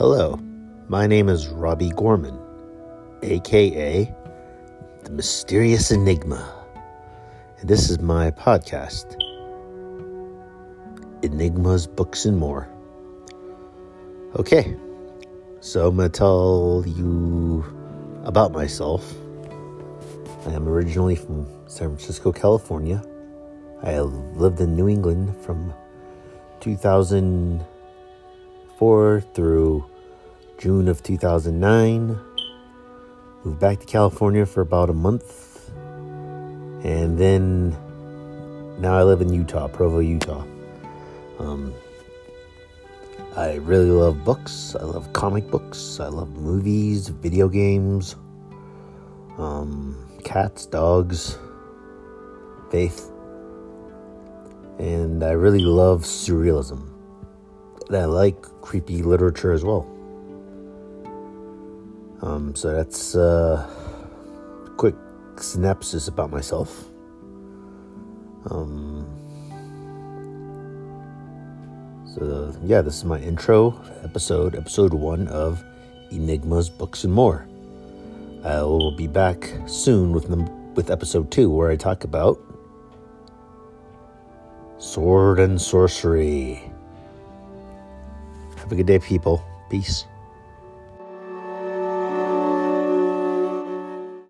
Hello, my name is Robbie Gorman, aka The Mysterious Enigma, and this is my podcast, Enigmas, Books, and More. Okay, so I'm going to tell you about myself. I am originally from San Francisco, California. I have lived in New England from 2004 through June of 2009. Moved back to California for about a month. And then now I live in Utah, Provo, Utah. Um, I really love books. I love comic books. I love movies, video games, um, cats, dogs, faith. And I really love surrealism. And I like creepy literature as well. Um, so that's a quick synopsis about myself. Um, so, yeah, this is my intro episode, episode one of Enigmas, Books, and More. I will be back soon with, them, with episode two, where I talk about sword and sorcery. Have a good day, people. Peace.